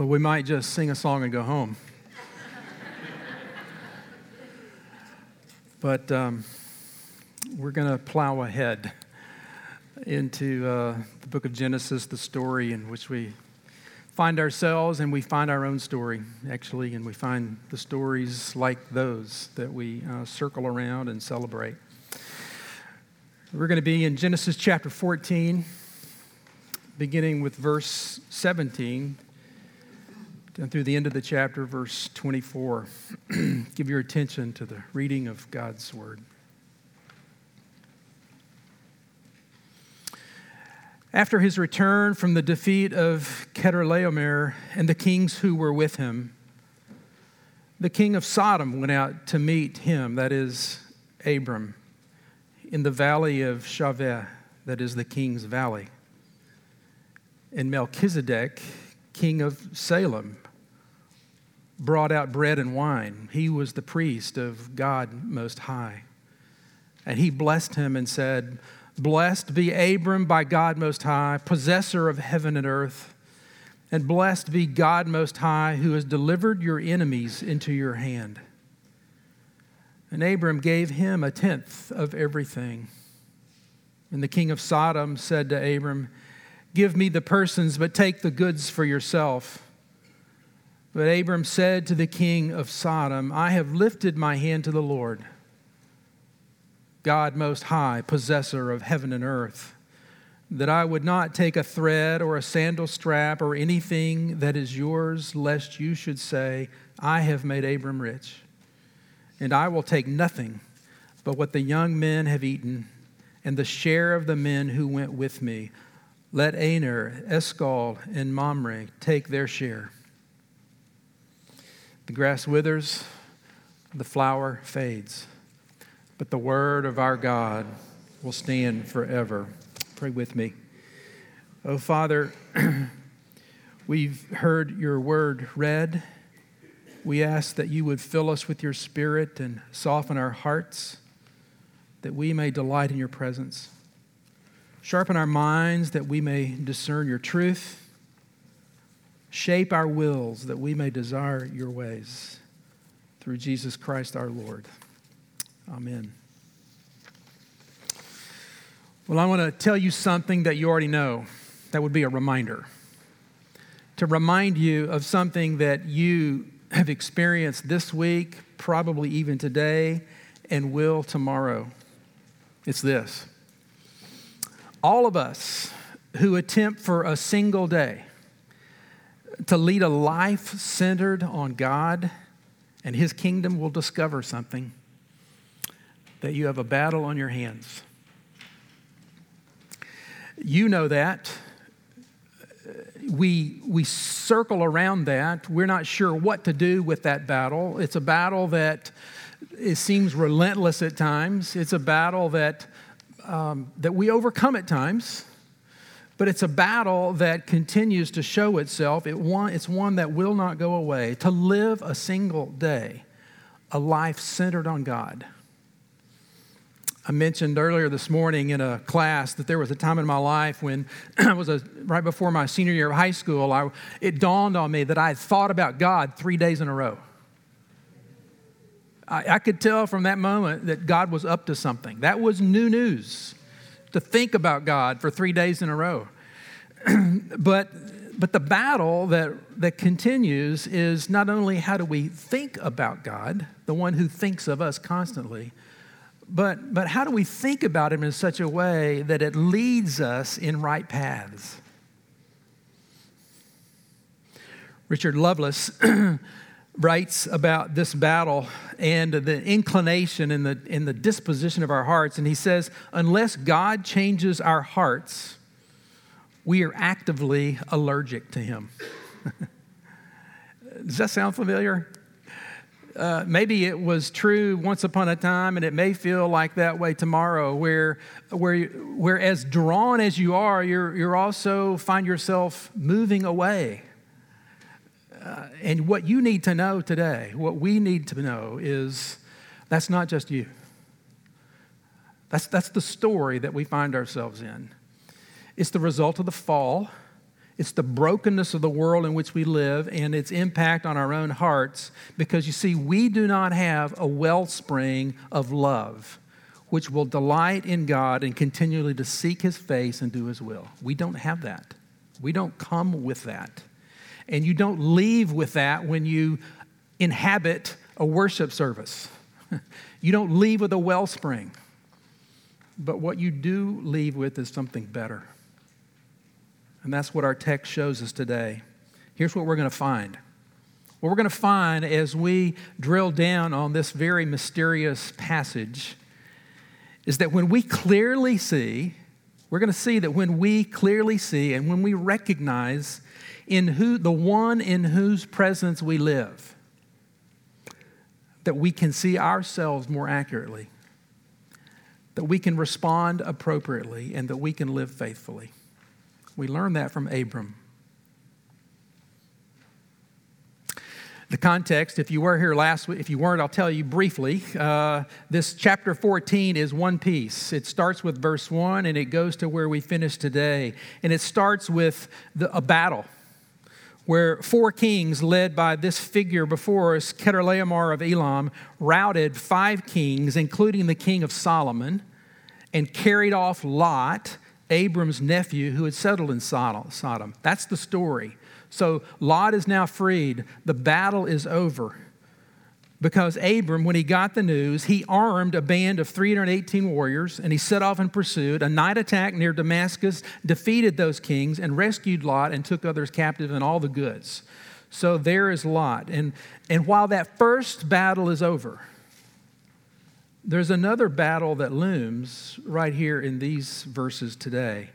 Well, we might just sing a song and go home. but um, we're going to plow ahead into uh, the book of Genesis, the story in which we find ourselves and we find our own story, actually, and we find the stories like those that we uh, circle around and celebrate. We're going to be in Genesis chapter 14, beginning with verse 17 and through the end of the chapter, verse 24. Give your attention to the reading of God's word. After his return from the defeat of Chedorlaomer and the kings who were with him, the king of Sodom went out to meet him, that is, Abram, in the valley of Shaveh, that is the king's valley. And Melchizedek, king of Salem, brought out bread and wine. He was the priest of God Most High. And he blessed him and said, Blessed be Abram by God Most High, possessor of heaven and earth. And blessed be God Most High, who has delivered your enemies into your hand. And Abram gave him a tenth of everything. And the king of Sodom said to Abram, Give me the persons, but take the goods for yourself. But Abram said to the king of Sodom, I have lifted my hand to the Lord God Most High, possessor of heaven and earth, that I would not take a thread or a sandal strap or anything that is yours, lest you should say, I have made Abram rich. And I will take nothing but what the young men have eaten and the share of the men who went with me. Let Aner, Eshcol, and Mamre take their share. The grass withers, the flower fades but the word of our God will stand forever. Pray with me. Oh, Father, we've heard your word read. We ask that you would fill us with your spirit and soften our hearts, that we may delight in your presence. Sharpen our minds that we may discern your truth. Shape our wills that we may desire your ways. Through Jesus Christ our Lord. Amen. Well, I want to tell you something that you already know. That would be a reminder. To remind you of something that you have experienced this week, probably even today, and will tomorrow. It's this all of us who attempt for a single day to lead a life centered on God and His kingdom will discover something that you have a battle on your hands. You know that. We, we circle around that. We're not sure what to do with that battle. It's a battle that it seems relentless at times. It's a battle that, um, that we overcome at times, but it's a battle that continues to show itself. It one, it's one that will not go away. To live a single day, a life centered on God I mentioned earlier this morning in a class that there was a time in my life when I was a, right before my senior year of high school, I, it dawned on me that I had thought about God three days in a row. I, I could tell from that moment that God was up to something. That was new news to think about God for three days in a row. but but the battle that, that continues is not only how do we think about God, the one who thinks of us constantly, but, but how do we think about him in such a way that it leads us in right paths? Richard Lovelace writes about this battle and the inclination and the, and the disposition of our hearts, and he says, Unless God changes our hearts, we are actively allergic to him. Does that sound familiar? uh, maybe it was true once upon a time, and it may feel like that way tomorrow, where, where, where as drawn as you are, you're, you're also find yourself moving away. Uh, and what you need to know today, what we need to know is that's not just you. That's, that's the story that we find ourselves in. It's the result of the fall It's the brokenness of the world in which we live and its impact on our own hearts because you see, we do not have a wellspring of love which will delight in God and continually to seek his face and do his will. We don't have that. We don't come with that. And you don't leave with that when you inhabit a worship service. you don't leave with a wellspring. But what you do leave with is something better. And that's what our text shows us today. Here's what we're going to find. What we're going to find as we drill down on this very mysterious passage is that when we clearly see, we're going to see that when we clearly see and when we recognize in who the one in whose presence we live, that we can see ourselves more accurately, that we can respond appropriately, and that we can live faithfully. We learn that from Abram. The context, if you were here last week, if you weren't, I'll tell you briefly. Uh, this chapter 14 is one piece. It starts with verse 1 and it goes to where we finish today. And it starts with the, a battle where four kings, led by this figure before us, Chedorlaomer of Elam, routed five kings, including the king of Sodom, and carried off Lot, Abram's nephew, who had settled in Sodom. That's the story. So Lot is now freed. The battle is over. Because Abram, when he got the news, he armed a band of 318 warriors and he set off in pursuit. A night attack near Damascus defeated those kings and rescued Lot and took others captive and all the goods. So there is Lot. And, and while that first battle is over, there's another battle that looms right here in these verses today.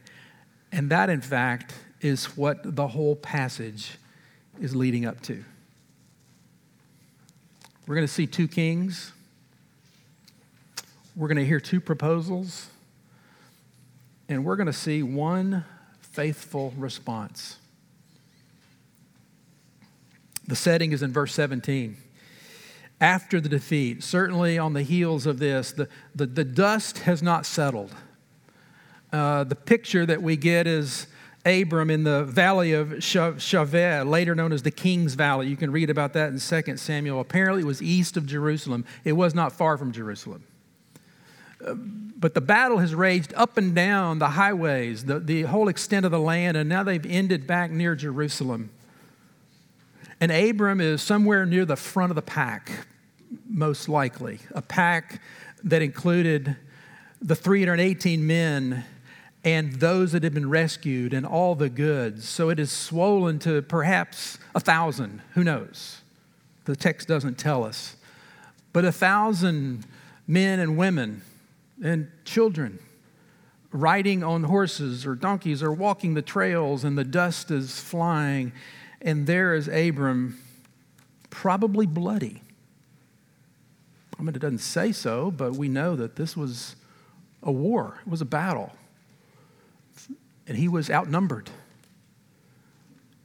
And that, in fact, is what the whole passage is leading up to. We're going to see two kings. We're going to hear two proposals. And we're going to see one faithful response. The setting is in verse 17. After the defeat, certainly on the heels of this, the, the, the dust has not settled. Uh, the picture that we get is Abram in the valley of Shaveh, later known as the King's Valley. You can read about that in 2 Samuel. Apparently, it was east of Jerusalem. It was not far from Jerusalem. Uh, but the battle has raged up and down the highways, the, the whole extent of the land, and now they've ended back near Jerusalem. And Abram is somewhere near the front of the pack, most likely. A pack that included the 318 men and those that have been rescued and all the goods. So it is swollen to perhaps a thousand. Who knows? The text doesn't tell us. But a thousand men and women and children riding on horses or donkeys or walking the trails, and the dust is flying. And there is Abram, probably bloody. I mean, it doesn't say so, but we know that this was a war, it was a battle and he was outnumbered.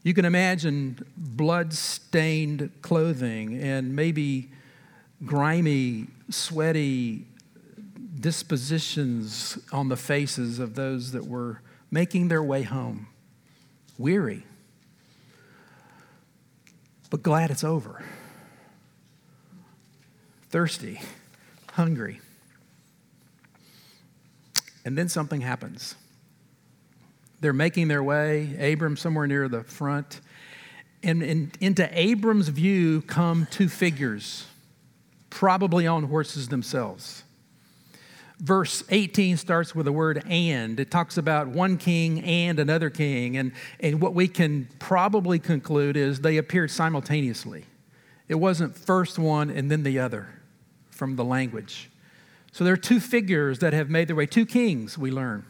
You can imagine blood stained clothing and maybe grimy, sweaty dispositions on the faces of those that were making their way home, weary, but glad it's over, thirsty, hungry. And then something happens. They're making their way, Abram somewhere near the front. And, into Abram's view come two figures, probably on horses themselves. Verse 18 starts with the word and. It talks about one king and another king. And, and what we can probably conclude is they appeared simultaneously. It wasn't first one and then the other from the language. So there are two figures that have made their way, two kings, we learn.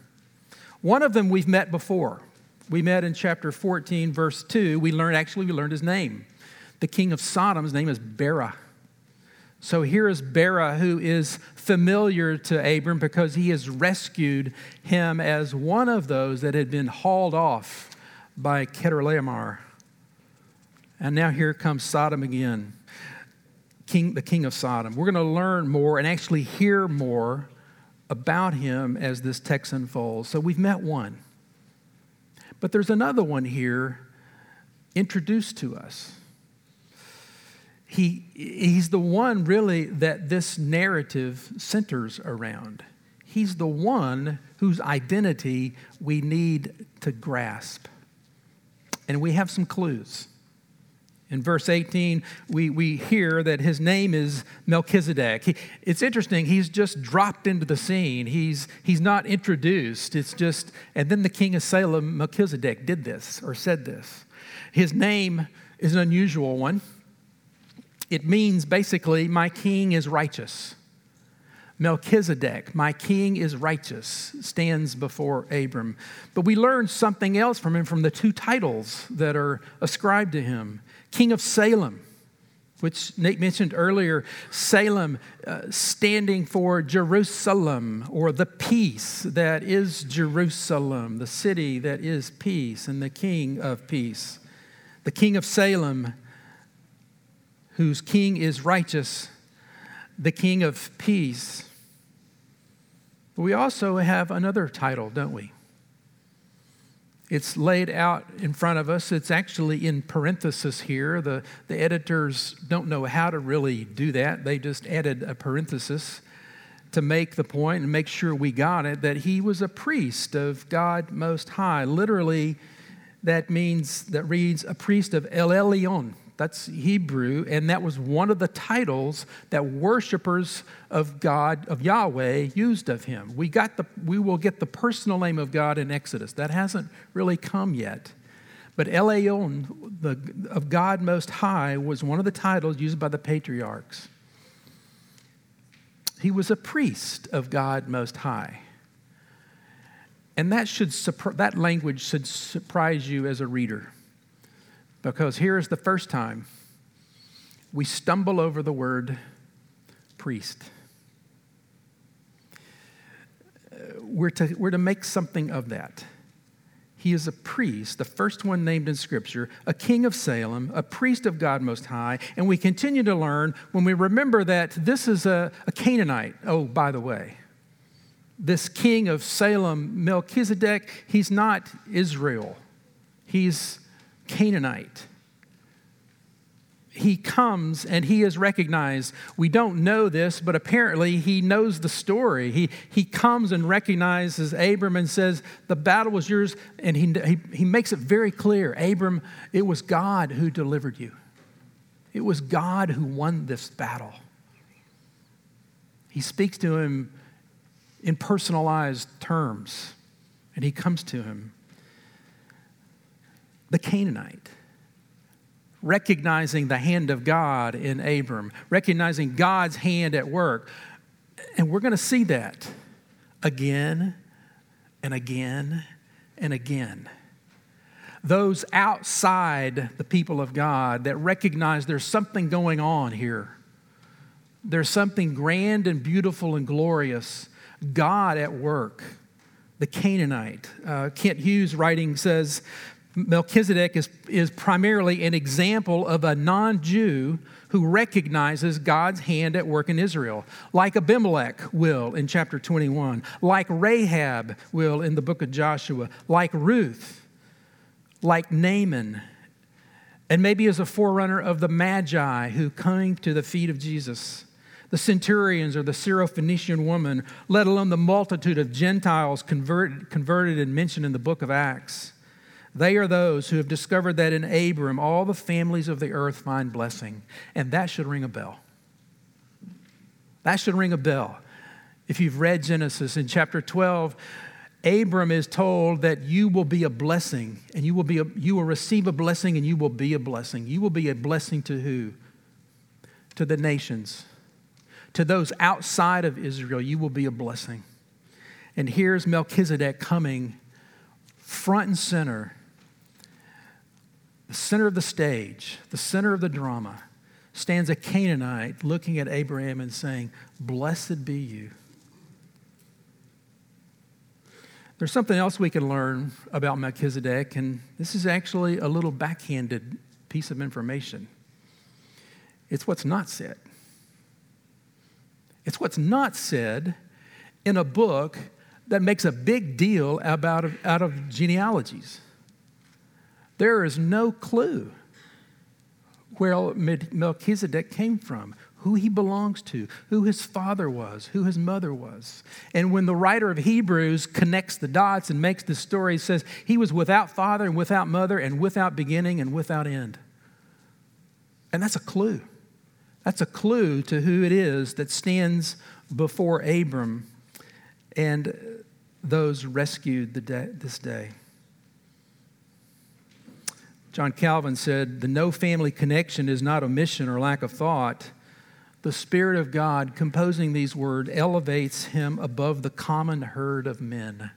One of them we've met before. We met in chapter 14, verse 2. We learned, actually, we learned his name. The king of Sodom's name is Bera. So here is Bera, who is familiar to Abram because he has rescued him as one of those that had been hauled off by Chedorlaomer. And now here comes Sodom again, king, the king of Sodom. We're going to learn more and actually hear more about him as this text unfolds. So we've met one. But there's another one here introduced to us. He, he's the one really that this narrative centers around. He's the one whose identity we need to grasp. And we have some clues. In verse 18, we, we hear that his name is Melchizedek. He, it's interesting, he's just dropped into the scene. He's, he's not introduced. It's just, and then the king of Salem, Melchizedek, did this or said this. His name is an unusual one. It means basically, my king is righteous. Melchizedek, my king is righteous, stands before Abram. But we learn something else from him from the two titles that are ascribed to him King of Salem, which Nate mentioned earlier, Salem uh, standing for Jerusalem or the peace that is Jerusalem, the city that is peace and the king of peace. The king of Salem, whose king is righteous, the king of peace. We also have another title, don't we? It's laid out in front of us. It's actually in parenthesis here. The, the editors don't know how to really do that. They just added a parenthesis to make the point and make sure we got it that he was a priest of God Most High. Literally, that means, that reads, a priest of El Elyon, that's Hebrew, and that was one of the titles that worshipers of God, of Yahweh, used of him. We, got the, we will get the personal name of God in Exodus. That hasn't really come yet. But Elyon, the, of God Most High, was one of the titles used by the patriarchs. He was a priest of God Most High. And that, should, that language should surprise you as a reader. Because here is the first time we stumble over the word priest. Uh, we're to, we're to make something of that. He is a priest, the first one named in Scripture, a king of Salem, a priest of God Most High. And we continue to learn when we remember that this is a, a Canaanite. Oh, by the way, this king of Salem, Melchizedek, he's not Israel, he's Canaanite. He comes and he is recognized. We don't know this, but apparently he knows the story. He, he comes and recognizes Abram and says, The battle was yours. And he, he, he makes it very clear Abram, it was God who delivered you, it was God who won this battle. He speaks to him in personalized terms, and he comes to him the Canaanite, recognizing the hand of God in Abram, recognizing God's hand at work. And we're going to see that again and again and again. Those outside the people of God that recognize there's something going on here. There's something grand and beautiful and glorious. God at work. The Canaanite. Uh, Kent Hughes writing says, Melchizedek is, is primarily an example of a non Jew who recognizes God's hand at work in Israel, like Abimelech will in chapter 21, like Rahab will in the book of Joshua, like Ruth, like Naaman, and maybe as a forerunner of the Magi who came to the feet of Jesus. The centurions or the Syrophoenician woman, let alone the multitude of Gentiles converted, converted and mentioned in the book of Acts. They are those who have discovered that in Abram all the families of the earth find blessing. And that should ring a bell. That should ring a bell. If you've read Genesis in chapter 12, Abram is told that you will be a blessing and you will, be a, you will receive a blessing and you will be a blessing. You will be a blessing to who? To the nations. To those outside of Israel, you will be a blessing. And here's Melchizedek coming front and center the center of the stage, the center of the drama, stands a Canaanite looking at Abraham and saying, Blessed be you. There's something else we can learn about Melchizedek, and this is actually a little backhanded piece of information. It's what's not said. It's what's not said in a book that makes a big deal about, out of genealogies. There is no clue where Melchizedek came from, who he belongs to, who his father was, who his mother was. And when the writer of Hebrews connects the dots and makes the story, he says he was without father and without mother and without beginning and without end. And that's a clue. That's a clue to who it is that stands before Abram and those rescued day, this day. John Calvin said, The no family connection is not omission or lack of thought. The Spirit of God, composing these words, elevates him above the common herd of men.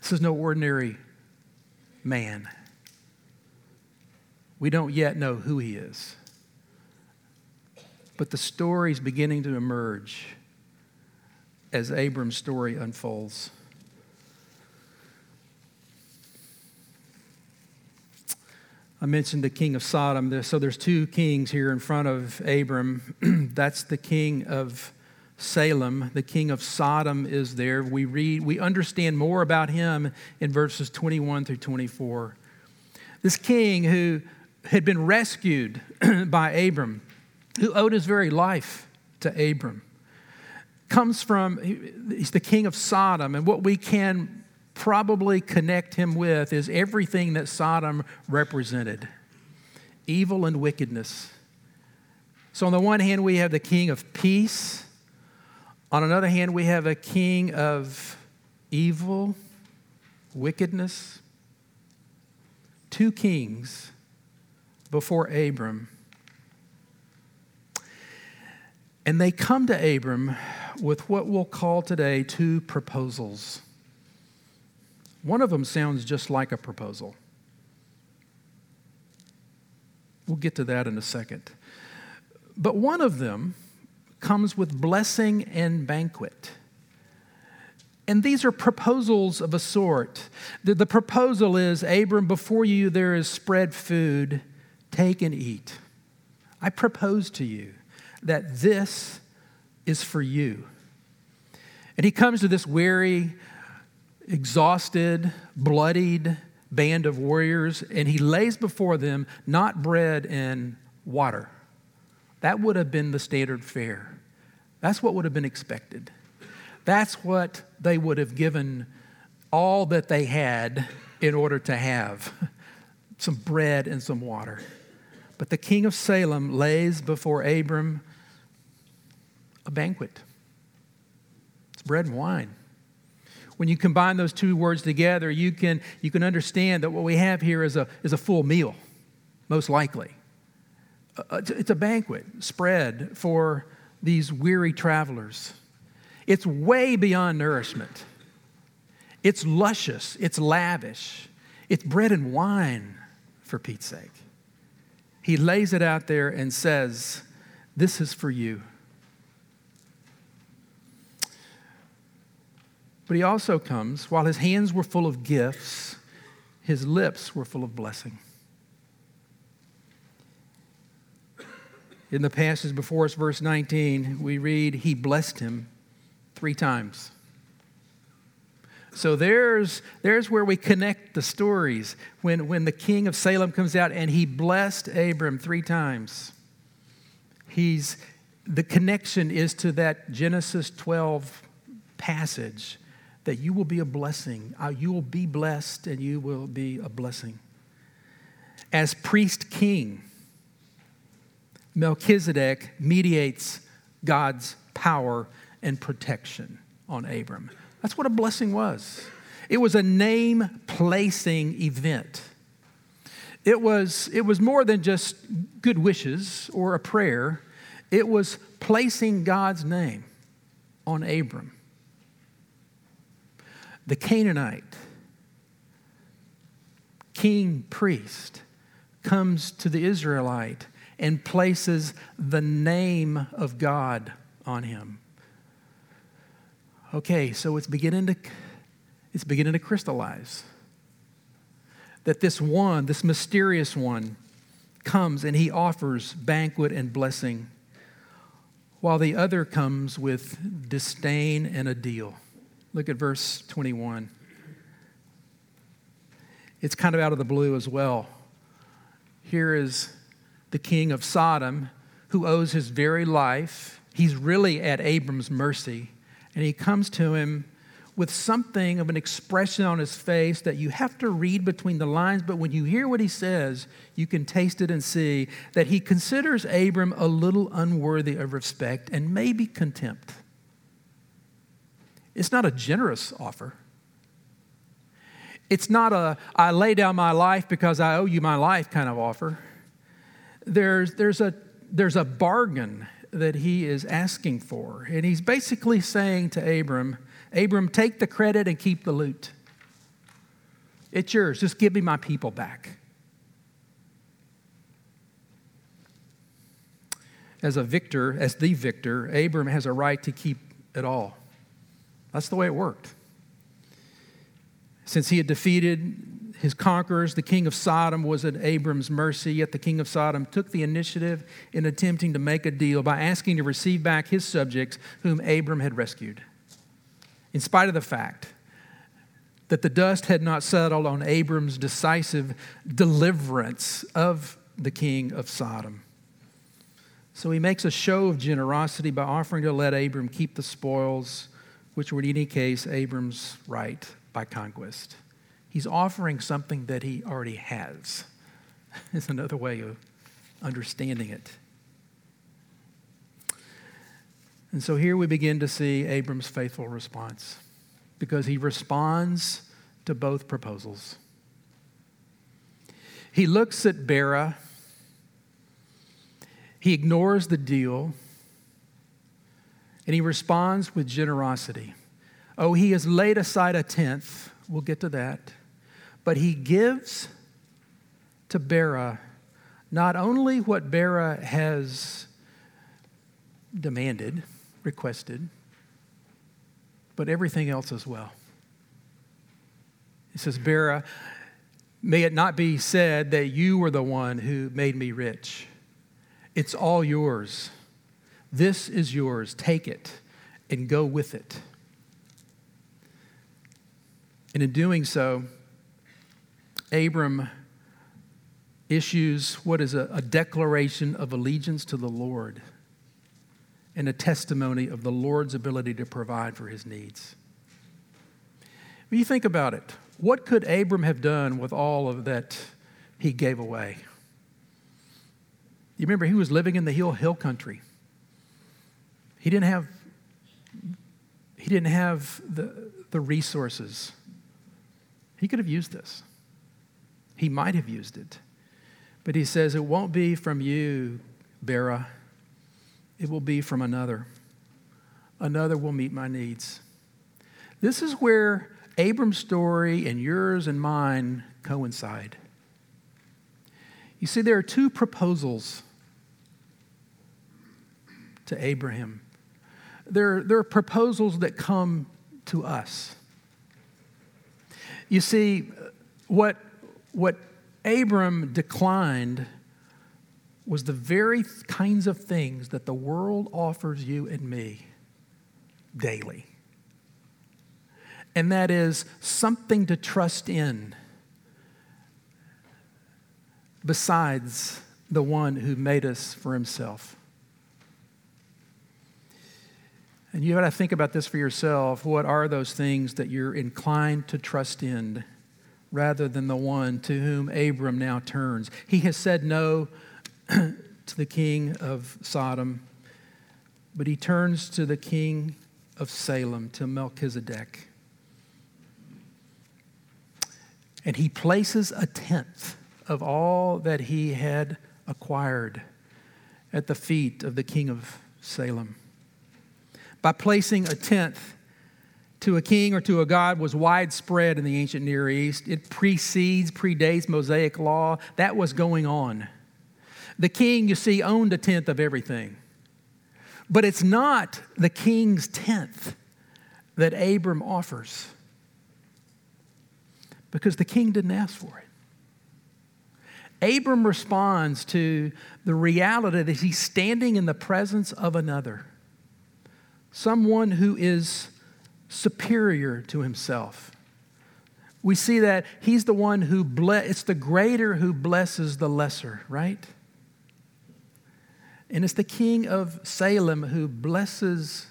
This is no ordinary man. We don't yet know who he is. But the story is beginning to emerge as Abram's story unfolds. I mentioned the king of Sodom. So there's two kings here in front of Abram. That's the king of Salem. The king of Sodom is there. We read, we understand more about him in verses 21 through 24. This king who had been rescued by Abram, who owed his very life to Abram, comes from, he's the king of Sodom. And what we can probably connect him with is everything that Sodom represented evil and wickedness. So, on the one hand, we have the king of peace. On another hand, we have a king of evil, wickedness. Two kings before Abram. And they come to Abram with what we'll call today two proposals. One of them sounds just like a proposal. We'll get to that in a second. But one of them comes with blessing and banquet. And these are proposals of a sort. The, the, proposal is Abram, before you there is spread food, take and eat. I propose to you that this is for you. And he comes to this weary, exhausted, bloodied band of warriors, and he lays before them not bread and water. That would have been the standard fare. That's what would have been expected. That's what they would have given all that they had in order to have some bread and some water. But the king of Salem lays before Abram a banquet. It's bread and wine when you combine those two words together, you can, you can understand that what we have here is a, is a full meal, most likely. Uh, it's a banquet spread for these weary travelers. It's way beyond nourishment. It's luscious, it's lavish, it's bread and wine, for Pete's sake. He lays it out there and says, This is for you. But he also comes, while his hands were full of gifts, his lips were full of blessing. In the passage before us, verse 19, we read, He blessed him three times. So there's, there's where we connect the stories. When, when the king of Salem comes out and he blessed Abram three times, he's, the connection is to that Genesis 12 passage that you will be a blessing. Uh, you will be blessed and you will be a blessing. As priest king, Melchizedek mediates God's power and protection on Abram. That's what a blessing was. It was a name placing event. It was, it was more than just good wishes or a prayer, it was placing God's name on Abram the Canaanite king priest comes to the Israelite and places the name of God on him. Okay, so it's beginning to it's beginning to crystallize that this one, this mysterious one, comes and he offers banquet and blessing, while the other comes with disdain and a deal. Look at verse 21. it's kind of out of the blue as well. Here is the king of Sodom who owes his very life. He's really at Abram's mercy. And he comes to him with something of an expression on his face that you have to read between the lines, but when you hear what he says, you can taste it and see that he considers Abram a little unworthy of respect and maybe contempt. It's not a generous offer. It's not a, I lay down my life because I owe you my life kind of offer. There's, there's, a, there's a bargain that he is asking for. And he's basically saying to Abram, Abram, take the credit and keep the loot. It's yours. Just give me my people back. As a victor, as the victor, Abram has a right to keep it all. That's the way it worked. Since he had defeated his conquerors, the king of Sodom was at Abram's mercy, yet the king of Sodom took the initiative in attempting to make a deal by asking to receive back his subjects whom Abram had rescued. In spite of the fact that the dust had not settled on Abram's decisive deliverance of the king of Sodom. So he makes a show of generosity by offering to let Abram keep the spoils, which were in any case Abram's right by conquest. He's offering something that he already has, is another way of understanding it. And so here we begin to see Abram's faithful response because he responds to both proposals. He looks at Bera, he ignores the deal, and he responds with generosity. Oh, he has laid aside a tenth. We'll get to that. But he gives to Bera not only what Bera has demanded, requested, but everything else as well. He says, Bera, may it not be said that you were the one who made me rich. It's all yours. This is yours. Take it and go with it. And in doing so, Abram issues what is a, a, declaration of allegiance to the Lord and a testimony of the Lord's ability to provide for his needs. When you think about it, what could Abram have done with all of that he gave away? You remember he was living in the hill hill country. He didn't have he didn't have the, the resources he could have used this. He might have used it. But he says, It won't be from you, Bera. It will be from another. Another will meet my needs. This is where Abram's story and yours and mine coincide. You see, there are two proposals to Abraham. There, there are proposals that come to us. You see, what, what Abram declined was the very kinds of things that the world offers you and me daily. And that is something to trust in besides the one who made us for himself. And you got to think about this for yourself. What are those things that you're inclined to trust in rather than the one to whom Abram now turns? He has said no to the king of Sodom, but he turns to the king of Salem, to Melchizedek. And he places a tenth of all that he had acquired at the feet of the king of Salem by placing a tenth to a king or to a god was widespread in the ancient Near East. It precedes, predates Mosaic law. That was going on. The king, you see, owned a tenth of everything. But it's not the king's tenth that Abram offers because the king didn't ask for it. Abram responds to the reality that he's standing in the presence of another someone who is superior to himself. we see that he's the one who bless, it's the greater who blesses the lesser, right? And it's the king of Salem who blesses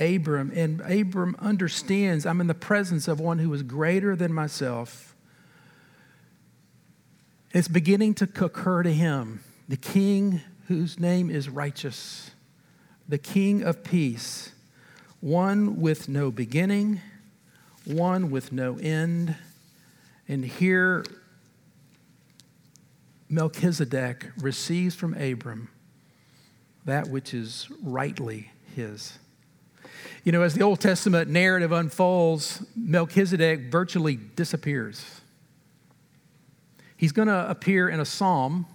Abram, and Abram understands I'm in the presence of one who is greater than myself. It's beginning to occur to him, the king whose name is righteous, the king of peace, one with no beginning, one with no end. And here, Melchizedek receives from Abram that which is rightly his. You know, as the Old Testament narrative unfolds, Melchizedek virtually disappears. He's going to appear in a psalm,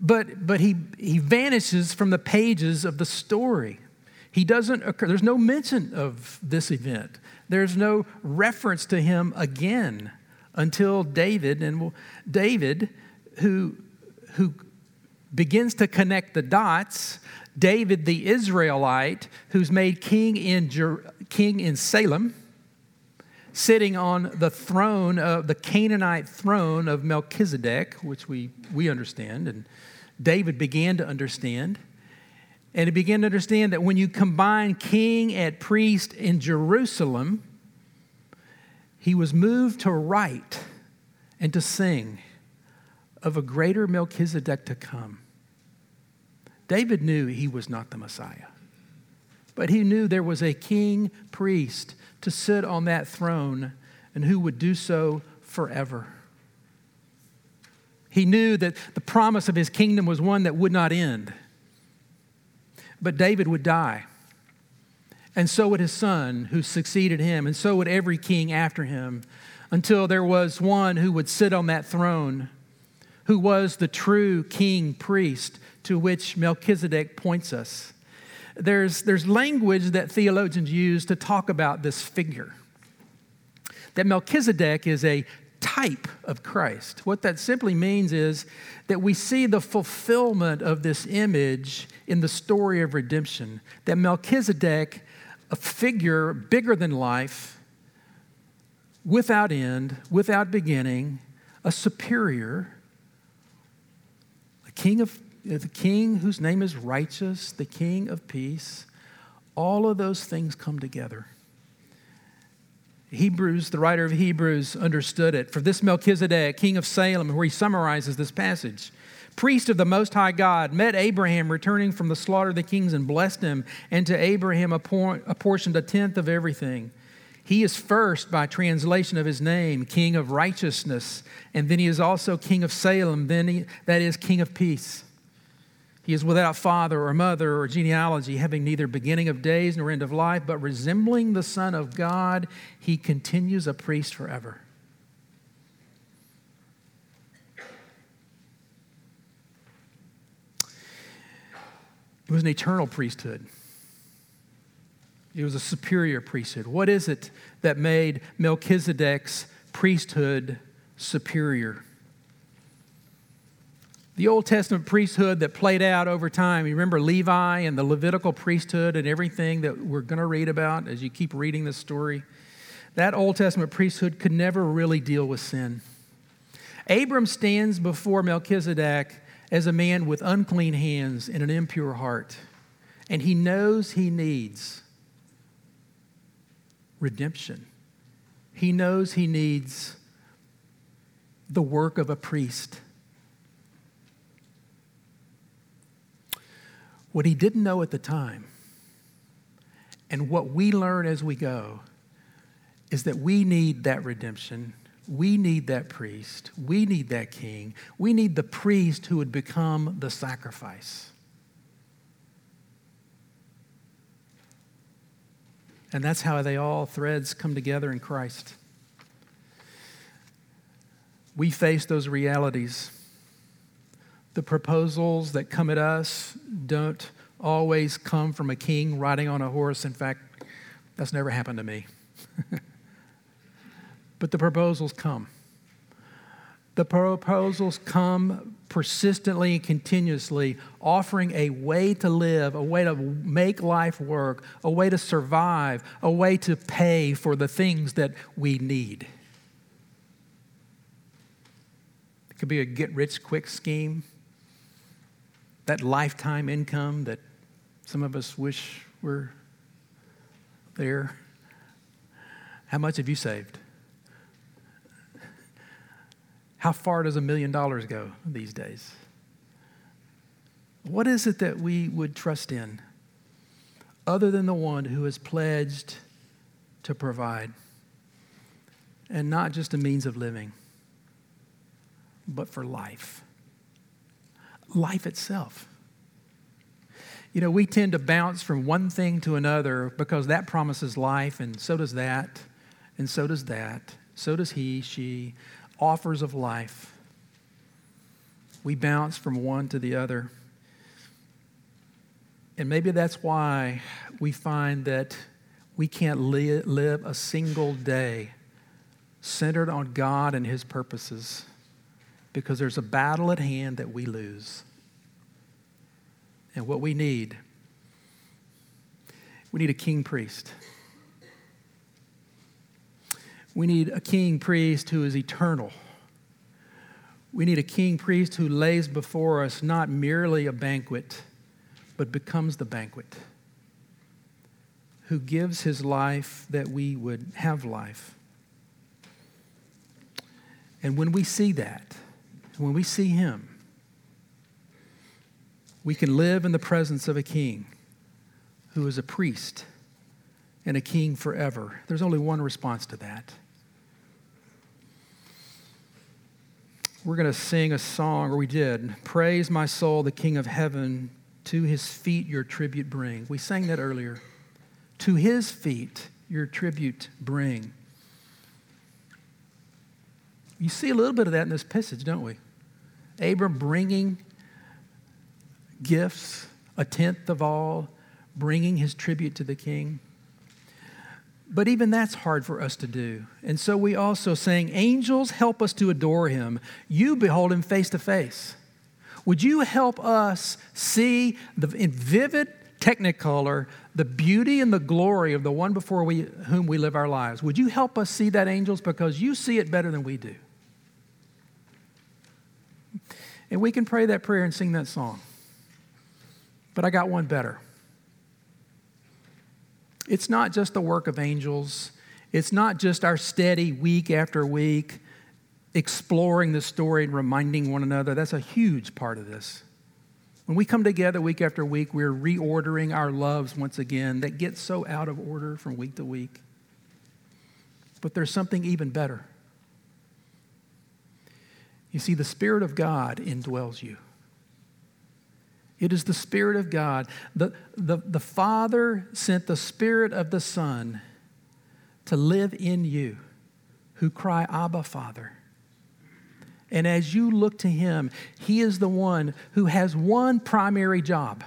but, but he, he vanishes from the pages of the story. He doesn't occur, there's no mention of this event. There's no reference to him again until David, and David, who, who begins to connect the dots, David the Israelite, who's made king in, Jer- king in Salem, sitting on the throne of the Canaanite throne of Melchizedek, which we, we understand, and David began to understand. And he began to understand that when you combine king and priest in Jerusalem, he was moved to write and to sing of a greater Melchizedek to come. David knew he was not the Messiah, but he knew there was a king priest to sit on that throne and who would do so forever. He knew that the promise of his kingdom was one that would not end. But David would die. And so would his son, who succeeded him, and so would every king after him, until there was one who would sit on that throne, who was the true king priest to which Melchizedek points us. There's, there's language that theologians use to talk about this figure. That Melchizedek is a type of Christ. What that simply means is that we see the fulfillment of this image in the story of redemption. That Melchizedek, a figure bigger than life, without end, without beginning, a superior, a king of uh, the king whose name is righteous, the king of peace, all of those things come together. Hebrews, the writer of Hebrews, understood it. For this Melchizedek, king of Salem, where he summarizes this passage, priest of the Most High God, met Abraham returning from the slaughter of the kings and blessed him, and to Abraham apportioned a tenth of everything. He is first, by translation of his name, king of righteousness, and then he is also king of Salem, then he, that is, king of peace. He is without father or mother or genealogy, having neither beginning of days nor end of life, but resembling the Son of God, he continues a priest forever. It was an eternal priesthood. It was a superior priesthood. What is it that made Melchizedek's priesthood superior? The Old Testament priesthood that played out over time. You remember Levi and the Levitical priesthood and everything that we're going to read about as you keep reading this story. That Old Testament priesthood could never really deal with sin. Abram stands before Melchizedek as a man with unclean hands and an impure heart, and he knows he needs redemption. He knows he needs the work of a priest What he didn't know at the time, and what we learn as we go, is that we need that redemption. We need that priest. We need that king. We need the priest who would become the sacrifice. And that's how they all threads come together in Christ. We face those realities the proposals that come at us don't always come from a king riding on a horse. In fact, that's never happened to me. but the proposals come. The proposals come persistently and continuously, offering a way to live, a way to make life work, a way to survive, a way to pay for the things that we need. It could be a get rich quick scheme that lifetime income that some of us wish were there. How much have you saved? How far does a million dollars go these days? What is it that we would trust in other than the one who has pledged to provide and not just a means of living, but for life? Life itself. You know, we tend to bounce from one thing to another because that promises life, and so does that, and so does that, so does he, she, offers of life. We bounce from one to the other. And maybe that's why we find that we can't li- live a single day centered on God and His purposes because there's a battle at hand that we lose. And what we need, we need a king priest. We need a king priest who is eternal. We need a king priest who lays before us not merely a banquet but becomes the banquet, who gives his life that we would have life. And when we see that, when we see him, we can live in the presence of a king who is a priest and a king forever. There's only one response to that. We're going to sing a song, or we did. Praise my soul, the King of heaven. To his feet your tribute bring. We sang that earlier. To his feet your tribute bring. You see a little bit of that in this passage, don't we? Abram bringing gifts, a tenth of all, bringing his tribute to the king. But even that's hard for us to do. And so we also saying, Angels, help us to adore him. You behold him face to face. Would you help us see the, in vivid technicolor the beauty and the glory of the one before we, whom we live our lives? Would you help us see that, angels? Because you see it better than we do. And we can pray that prayer and sing that song. But I got one better. It's not just the work of angels. It's not just our steady week after week exploring the story and reminding one another. That's a huge part of this. When we come together week after week, we're reordering our loves once again that get so out of order from week to week. But there's something even better. You see, the Spirit of God indwells you. It is the Spirit of God. The, the, the Father sent the Spirit of the Son to live in you, who cry, Abba, Father. And as you look to him, he is the one who has one primary job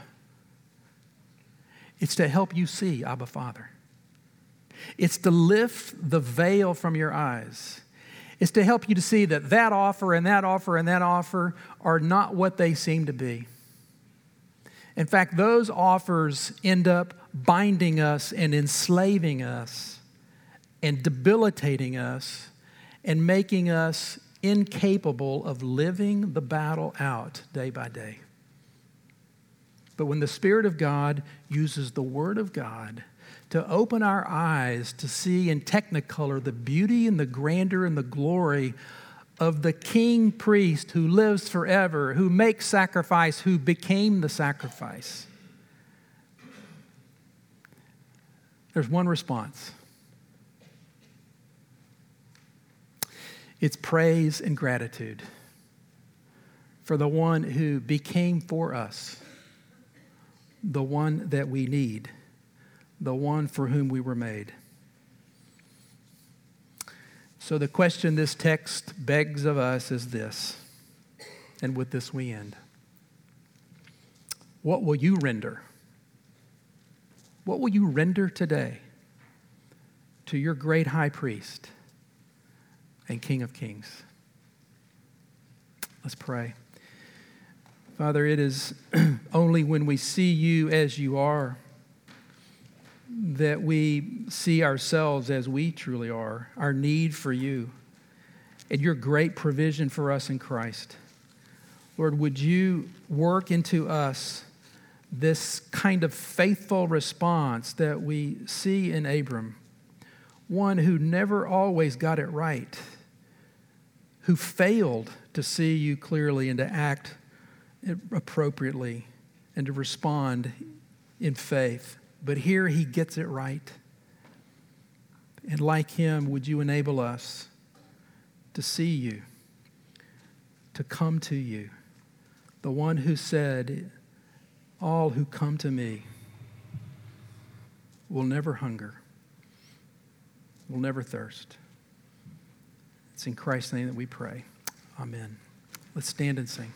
it's to help you see Abba Father. It's to lift the veil from your eyes. It's to help you to see that that offer and that offer and that offer are not what they seem to be. In fact, those offers end up binding us and enslaving us and debilitating us and making us incapable of living the battle out day by day. But when the Spirit of God uses the Word of God to open our eyes to see in technicolor the beauty and the grandeur and the glory of the king priest who lives forever, who makes sacrifice, who became the sacrifice, there's one response It's praise and gratitude for the one who became for us, the one that we need, the one for whom we were made. So, the question this text begs of us is this, and with this we end What will you render? What will you render today to your great high priest? And King of Kings. Let's pray. Father, it is only when we see you as you are that we see ourselves as we truly are, our need for you. and your great provision for us in Christ. Lord, would you work into us this kind of faithful response that we see in Abram, one who never always got it right, who failed to see you clearly and to act appropriately and to respond in faith. But here he gets it right. And like him, would you enable us to see you, to come to you, the one who said, All who come to me will never hunger, will never thirst. It's in Christ's name that we pray. Amen. Let's stand and sing.